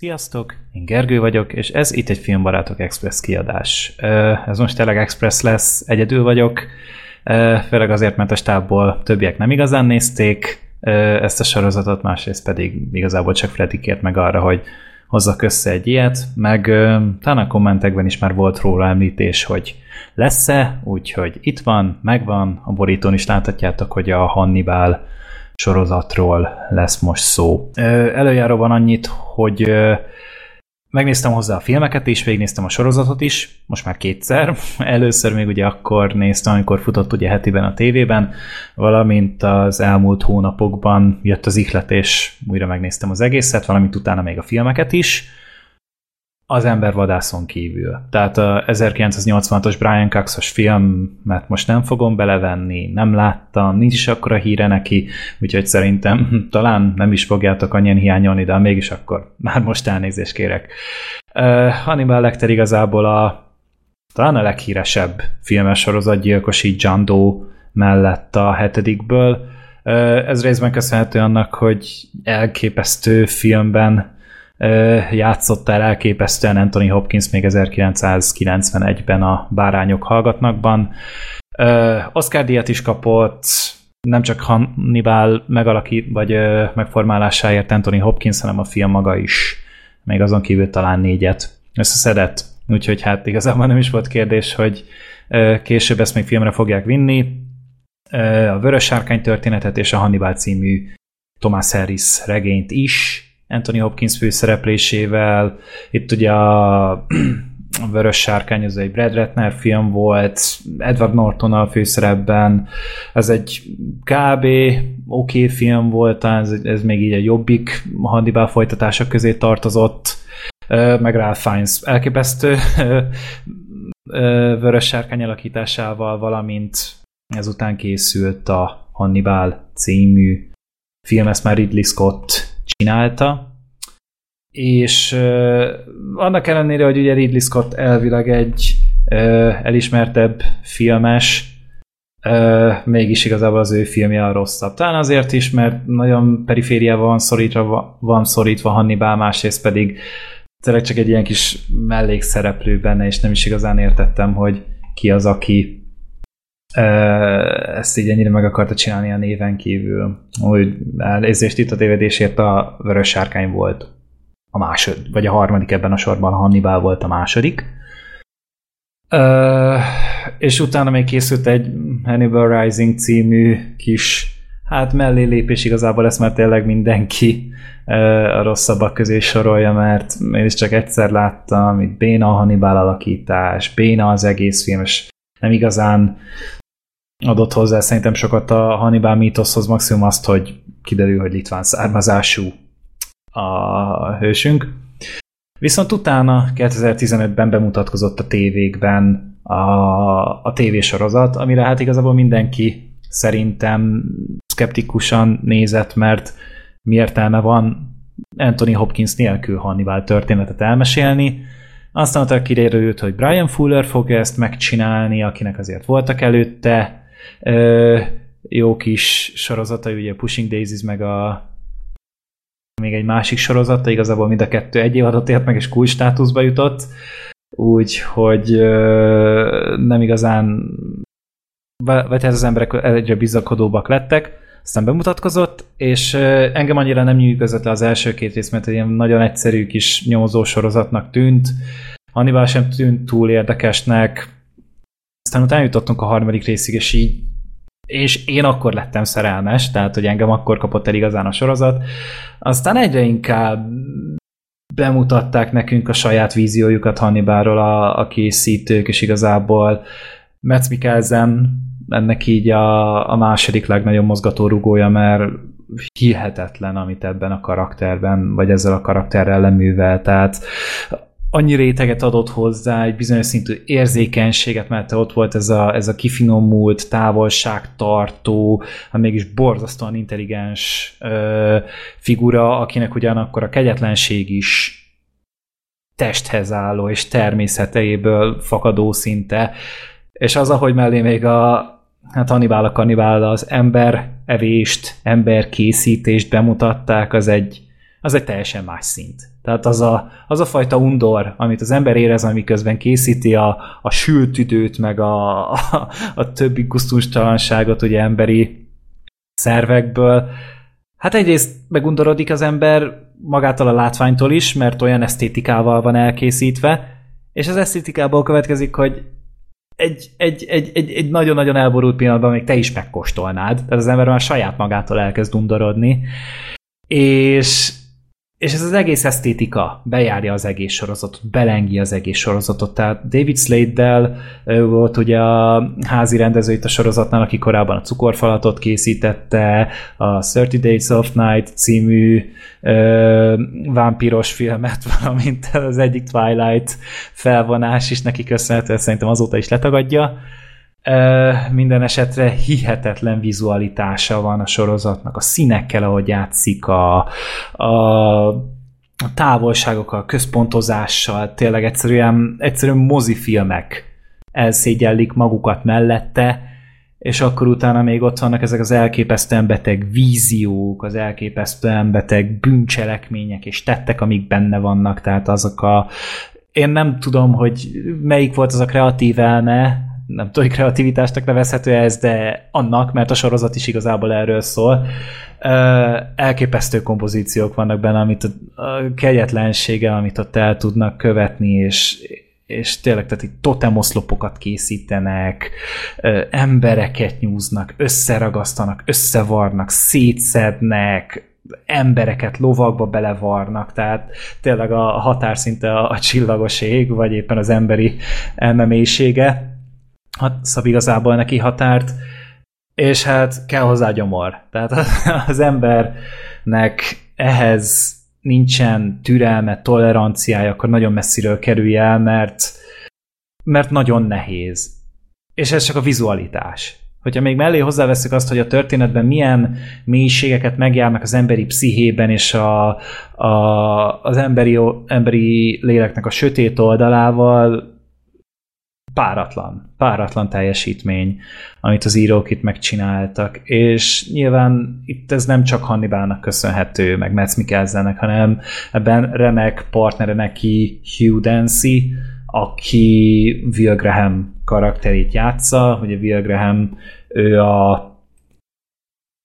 Sziasztok, én Gergő vagyok, és ez itt egy Filmbarátok Express kiadás. Ez most tényleg Express lesz, egyedül vagyok, főleg azért, mert a stábból többiek nem igazán nézték ezt a sorozatot, másrészt pedig igazából csak Freddy kért meg arra, hogy hozzak össze egy ilyet, meg talán a kommentekben is már volt róla említés, hogy lesz-e, úgyhogy itt van, megvan, a borítón is láthatjátok, hogy a Hannibal sorozatról lesz most szó. Előjáróban annyit, hogy megnéztem hozzá a filmeket is, végignéztem a sorozatot is, most már kétszer. Először még ugye akkor néztem, amikor futott ugye hetiben a tévében, valamint az elmúlt hónapokban jött az ihlet, és újra megnéztem az egészet, valamint utána még a filmeket is az ember vadászon kívül. Tehát a 1986-os Brian Cox-os filmet most nem fogom belevenni, nem láttam, nincs is akkora híre neki, úgyhogy szerintem talán nem is fogjátok annyian hiányolni, de mégis akkor már most elnézést kérek. Uh, Hannibal Lecter igazából a talán a leghíresebb filmes sorozatgyilkos így John Doe mellett a hetedikből. Uh, ez részben köszönhető annak, hogy elképesztő filmben játszott el elképesztően Anthony Hopkins még 1991-ben a Bárányok hallgatnakban. Oscar díjat is kapott, nem csak Hannibal megalakít, vagy megformálásáért Anthony Hopkins, hanem a film maga is. Még azon kívül talán négyet összeszedett. Úgyhogy hát igazából nem is volt kérdés, hogy később ezt még filmre fogják vinni. A Vörös Sárkány történetet és a Hannibal című Thomas Harris regényt is Anthony Hopkins főszereplésével. Itt ugye a, Vörös Sárkány, az egy Brad Ratner film volt, Edward Norton a főszerepben, ez egy kb. oké okay film volt, ez, ez még így a jobbik Hannibal folytatása közé tartozott, meg Ralph Fiennes elképesztő Vörös Sárkány alakításával, valamint ezután készült a Hannibal című film, ezt már Ridley Scott csinálta, és annak ellenére, hogy ugye Ridley Scott elvileg egy elismertebb filmes, mégis igazából az ő filmje a rosszabb. Talán azért is, mert nagyon perifériával van szorítva, van szorítva Hannibal, másrészt pedig tényleg csak egy ilyen kis mellékszereplő benne, és nem is igazán értettem, hogy ki az, aki ezt így ennyire meg akarta csinálni a néven kívül. Úgy elnézést itt a tévedésért a Vörös Sárkány volt a második, vagy a harmadik ebben a sorban, a Hannibal volt a második. Uh, és utána még készült egy Hannibal Rising című kis hát mellé lépés igazából ezt már tényleg mindenki a rosszabbak közé sorolja, mert én is csak egyszer láttam, itt béna a Hannibal alakítás, béna az egész film, és nem igazán adott hozzá szerintem sokat a Hannibal mítoszhoz, maximum azt, hogy kiderül, hogy litván származású a hősünk. Viszont utána 2015-ben bemutatkozott a tévékben a, a tévésorozat, amire hát igazából mindenki szerintem skeptikusan nézett, mert mi értelme van Anthony Hopkins nélkül Hannibal történetet elmesélni. Aztán ott kiderült, hogy Brian Fuller fogja ezt megcsinálni, akinek azért voltak előtte jó kis sorozata, ugye Pushing Daisies, meg a még egy másik sorozata, igazából mind a kettő egy évadot ért meg, és cool státuszba jutott, úgyhogy nem igazán vagy ez az emberek egyre bizakodóbbak lettek, aztán bemutatkozott, és engem annyira nem nyűgözött az első két rész, mert egy ilyen nagyon egyszerű kis nyomozó sorozatnak tűnt, Hannibal sem tűnt túl érdekesnek, aztán utána jutottunk a harmadik részig, és így és én akkor lettem szerelmes, tehát hogy engem akkor kapott el igazán a sorozat. Aztán egyre inkább bemutatták nekünk a saját víziójukat Hannibalról a, a készítők, és igazából Metz Mikkelsen ennek így a, a második legnagyobb mozgatórugója, mert hihetetlen, amit ebben a karakterben, vagy ezzel a karakterrel leművel. Tehát annyi réteget adott hozzá, egy bizonyos szintű érzékenységet, mert ott volt ez a, ez a kifinomult, távolságtartó, mégis borzasztóan intelligens ö, figura, akinek ugyanakkor a kegyetlenség is testhez álló és természetéből fakadó szinte, és az, ahogy mellé még a hát Hannibal a kannibál az ember evést, ember készítést bemutatták, az egy az egy teljesen más szint. Tehát az a, az a fajta undor, amit az ember érez, amiközben készíti a, a sült időt, meg a, a, a többi gusztustalanságot ugye emberi szervekből, hát egyrészt megundorodik az ember magától a látványtól is, mert olyan esztétikával van elkészítve, és az esztétikából következik, hogy egy, egy, egy, egy, egy nagyon-nagyon elborult pillanatban még te is megkóstolnád. Tehát az ember már saját magától elkezd undorodni. És és ez az egész esztétika bejárja az egész sorozatot, belengi az egész sorozatot. Tehát David Slade-del volt ugye a házi rendező itt a sorozatnál, aki korábban a cukorfalatot készítette, a 30 Days of Night című ö, vámpíros filmet, valamint az egyik Twilight felvonás is neki köszönhető, szerintem azóta is letagadja minden esetre hihetetlen vizualitása van a sorozatnak, a színekkel, ahogy játszik, a, a, távolságokkal, központozással, tényleg egyszerűen, egyszerűen mozifilmek elszégyellik magukat mellette, és akkor utána még ott vannak ezek az elképesztően beteg víziók, az elképesztően beteg bűncselekmények és tettek, amik benne vannak, tehát azok a én nem tudom, hogy melyik volt az a kreatív elme, nem tudom, hogy kreativitásnak nevezhető ez, de annak, mert a sorozat is igazából erről szól. Elképesztő kompozíciók vannak benne, amit a kegyetlensége, amit ott el tudnak követni, és, és tényleg, tehát itt totemoszlopokat készítenek, embereket nyúznak, összeragasztanak, összevarnak, szétszednek, embereket lovakba belevarnak, tehát tényleg a határ szinte a, a csillagos ég, vagy éppen az emberi elmemélysége hat, szab igazából neki határt, és hát kell hozzá gyomor. Tehát az embernek ehhez nincsen türelme, toleranciája, akkor nagyon messziről kerülj el, mert, mert nagyon nehéz. És ez csak a vizualitás. Hogyha még mellé hozzáveszünk azt, hogy a történetben milyen mélységeket megjárnak az emberi pszichében és a, a, az emberi, emberi léleknek a sötét oldalával, páratlan, páratlan teljesítmény, amit az írók itt megcsináltak, és nyilván itt ez nem csak Hannibalnak köszönhető, meg Metz Mikkelsennek, hanem ebben remek partnere neki Hugh Dancy, aki Will Graham karakterét játsza, ugye Will Graham, ő a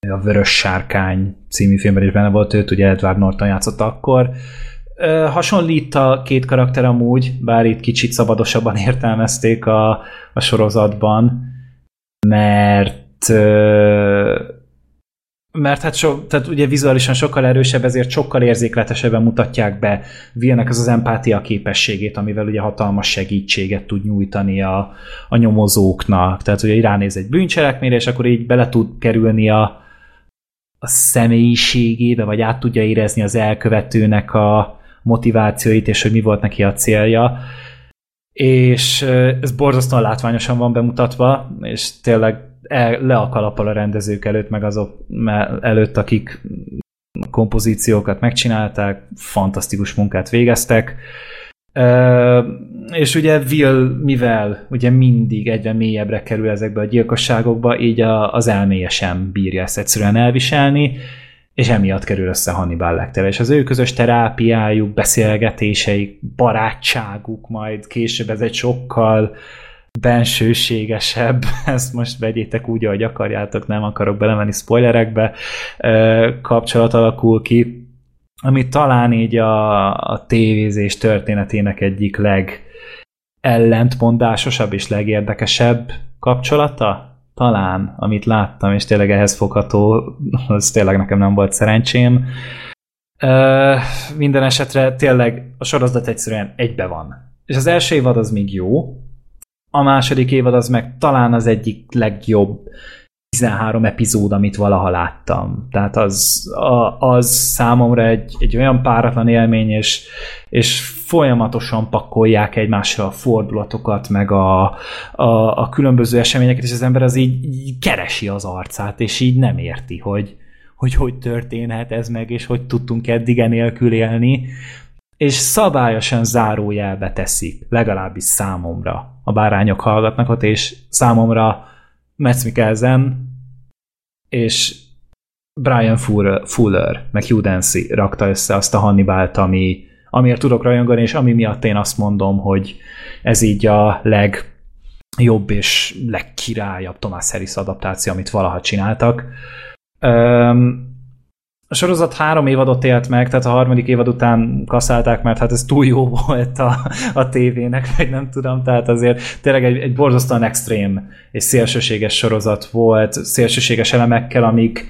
a Vörös Sárkány című filmben is benne volt, őt ugye Edward Norton játszott akkor, hasonlít a két karakter amúgy, bár itt kicsit szabadosabban értelmezték a, a sorozatban, mert mert hát so, tehát ugye vizuálisan sokkal erősebb, ezért sokkal érzékletesebben mutatják be Vilnek az az empátia képességét, amivel ugye hatalmas segítséget tud nyújtani a, a nyomozóknak. Tehát ugye ránéz egy bűncselekményre, és akkor így bele tud kerülni a, a személyiségébe, vagy át tudja érezni az elkövetőnek a, motivációit, és hogy mi volt neki a célja. És ez borzasztóan látványosan van bemutatva, és tényleg el, le a kalappal a rendezők előtt, meg azok előtt, akik kompozíciókat megcsinálták, fantasztikus munkát végeztek. Uh, és ugye Will, mivel ugye mindig egyre mélyebbre kerül ezekbe a gyilkosságokba, így a, az elméje sem bírja ezt egyszerűen elviselni, és emiatt kerül össze Hannibal Lecter, és az ő közös terápiájuk, beszélgetéseik, barátságuk majd később ez egy sokkal bensőségesebb, ezt most vegyétek úgy, ahogy akarjátok, nem akarok belemenni spoilerekbe, kapcsolat alakul ki, ami talán így a, a tévézés történetének egyik leg ellentmondásosabb és legérdekesebb kapcsolata, talán, amit láttam, és tényleg ehhez fogható, az tényleg nekem nem volt szerencsém. Uh, minden esetre tényleg a sorozat egyszerűen egybe van. És az első évad az még jó, a második évad az meg talán az egyik legjobb 13 epizód, amit valaha láttam. Tehát az, a, az számomra egy, egy olyan páratlan élmény, és, és folyamatosan pakolják egymásra a fordulatokat, meg a, a, a különböző eseményeket, és az ember az így, így keresi az arcát, és így nem érti, hogy hogy, hogy történhet ez meg, és hogy tudtunk eddig enélkül élni, és szabályosan zárójelbe teszik, legalábbis számomra. A bárányok hallgatnak ott, és számomra Metz Mikkelsen, és Brian Fuller, meg Hugh Dancy rakta össze azt a Hannibalt, ami, amiért tudok rajongani, és ami miatt én azt mondom, hogy ez így a legjobb és legkirályabb Thomas Harris adaptáció, amit valaha csináltak. Um, a sorozat három évadot élt meg, tehát a harmadik évad után kaszálták, mert hát ez túl jó volt a, a tévének, vagy nem tudom, tehát azért tényleg egy, egy borzasztóan extrém és szélsőséges sorozat volt, szélsőséges elemekkel, amik,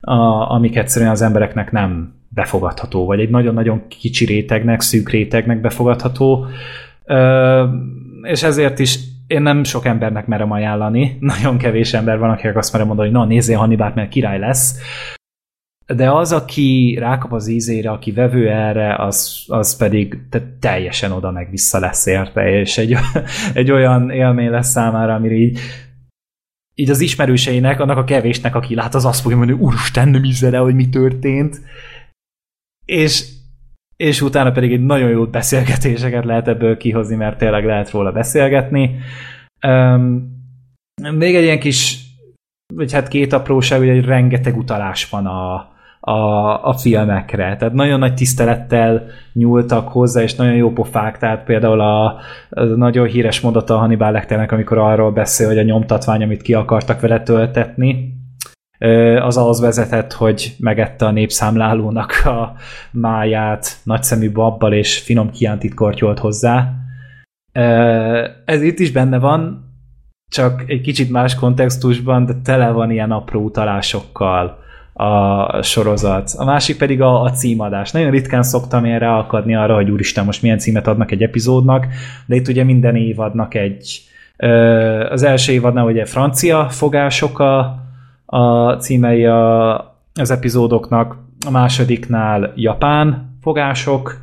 a, amik egyszerűen az embereknek nem befogadható, vagy egy nagyon-nagyon kicsi rétegnek, szűk rétegnek befogadható, és ezért is én nem sok embernek merem ajánlani, nagyon kevés ember van, akinek azt merem mondani, hogy na nézzél Hannibal, mert király lesz, de az, aki rákap az ízére, aki vevő erre, az, az pedig teljesen oda meg vissza lesz érte, és egy, egy olyan élmény lesz számára, amire így így az ismerőseinek, annak a kevésnek, aki lát, az azt fogja mondani, úristen, nem hiszed el, hogy mi történt. És, és utána pedig egy nagyon jó beszélgetéseket lehet ebből kihozni, mert tényleg lehet róla beszélgetni. Um, még egy ilyen kis, vagy hát két apróság, hogy egy rengeteg utalás van a, a, a filmekre. Tehát nagyon nagy tisztelettel nyúltak hozzá, és nagyon jó pofák, tehát például a, a nagyon híres mondata a Hannibal Lecternek, amikor arról beszél, hogy a nyomtatvány, amit ki akartak vele töltetni, az ahhoz vezetett, hogy megette a népszámlálónak a máját nagyszemű babbal, és finom kiántit kortyolt hozzá. Ez itt is benne van, csak egy kicsit más kontextusban, de tele van ilyen apró utalásokkal a sorozat. A másik pedig a, a címadás. Nagyon ritkán szoktam én ráakadni arra, hogy úristen, most milyen címet adnak egy epizódnak, de itt ugye minden évadnak egy az első évadnál ugye francia fogások a, a címei a, az epizódoknak, a másodiknál japán fogások,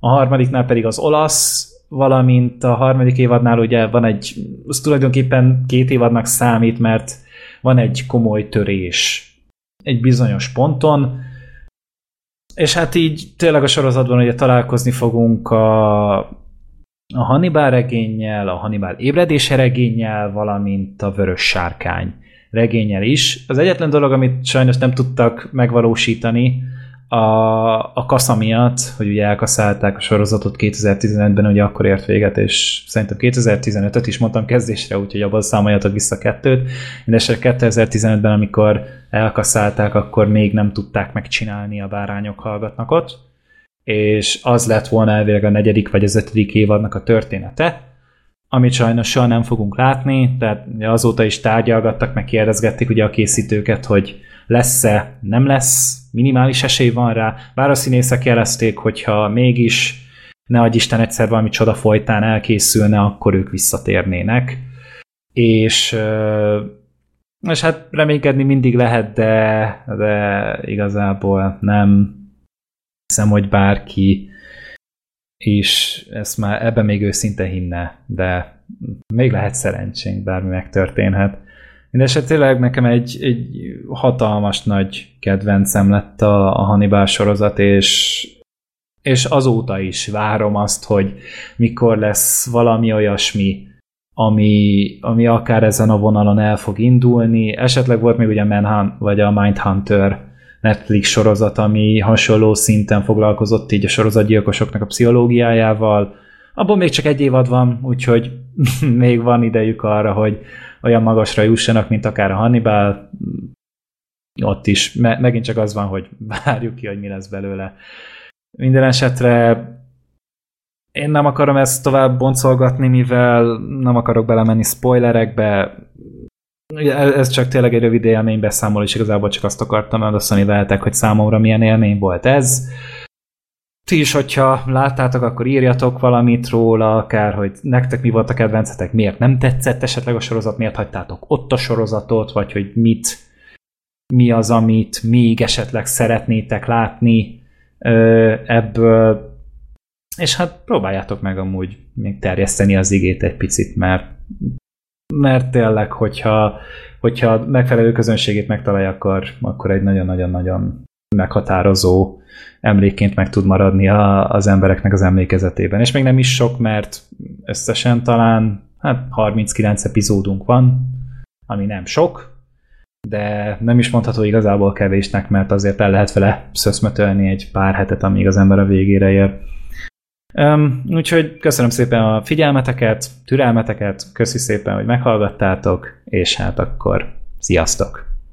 a harmadiknál pedig az olasz, valamint a harmadik évadnál ugye van egy, az tulajdonképpen két évadnak számít, mert van egy komoly törés egy bizonyos ponton, és hát így tényleg a sorozatban ugye találkozni fogunk a, a Hannibal regényel, a Hannibal ébredése regényel, valamint a Vörös Sárkány regényel is. Az egyetlen dolog, amit sajnos nem tudtak megvalósítani, a, a kasza miatt, hogy ugye elkaszálták a sorozatot 2015-ben, ugye akkor ért véget, és szerintem 2015-öt is mondtam kezdésre, úgyhogy abban számoljatok vissza kettőt. Mindenesetre 2015-ben, amikor elkaszálták, akkor még nem tudták megcsinálni a bárányok hallgatnak ott, és az lett volna elvileg a negyedik vagy az ötödik évadnak a története, amit sajnos soha nem fogunk látni, tehát azóta is tárgyalgattak, meg kérdezgették ugye a készítőket, hogy lesz-e, nem lesz, minimális esély van rá, bár a színészek jelezték, hogyha mégis ne adj Isten egyszer valami csoda folytán elkészülne, akkor ők visszatérnének. És, és hát reménykedni mindig lehet, de, de igazából nem hiszem, hogy bárki is ezt már ebben még őszinte hinne, de még lehet szerencsénk, bármi megtörténhet. Mindenesetre tényleg nekem egy, egy hatalmas nagy kedvencem lett a, a Hannibal sorozat, és, és azóta is várom azt, hogy mikor lesz valami olyasmi, ami, ami akár ezen a vonalon el fog indulni. Esetleg volt még ugye Manhunt, vagy a Mindhunter Netflix sorozat, ami hasonló szinten foglalkozott így a sorozatgyilkosoknak a pszichológiájával. Abból még csak egy évad van, úgyhogy még van idejük arra, hogy olyan magasra jussanak, mint akár a Hannibal, ott is me- megint csak az van, hogy várjuk ki, hogy mi lesz belőle. Minden esetre én nem akarom ezt tovább boncolgatni, mivel nem akarok belemenni spoilerekbe. Ez csak tényleg egy rövid élménybeszámoló, és igazából csak azt akartam elosztani veletek, hogy számomra milyen élmény volt ez. Ti is, hogyha láttátok, akkor írjatok valamit róla, akár, hogy nektek mi volt a kedvencetek, miért nem tetszett esetleg a sorozat, miért hagytátok ott a sorozatot, vagy hogy mit, mi az, amit még esetleg szeretnétek látni ebből. És hát próbáljátok meg amúgy még terjeszteni az igét egy picit, mert mert tényleg, hogyha, hogyha megfelelő közönségét megtalálja, akkor, akkor egy nagyon-nagyon-nagyon meghatározó emlékként meg tud maradni a, az embereknek az emlékezetében. És még nem is sok, mert összesen talán hát 39 epizódunk van, ami nem sok, de nem is mondható igazából kevésnek, mert azért el lehet vele szöszmetölni egy pár hetet, amíg az ember a végére ér. Um, úgyhogy köszönöm szépen a figyelmeteket, türelmeteket, köszi szépen, hogy meghallgattátok, és hát akkor sziasztok!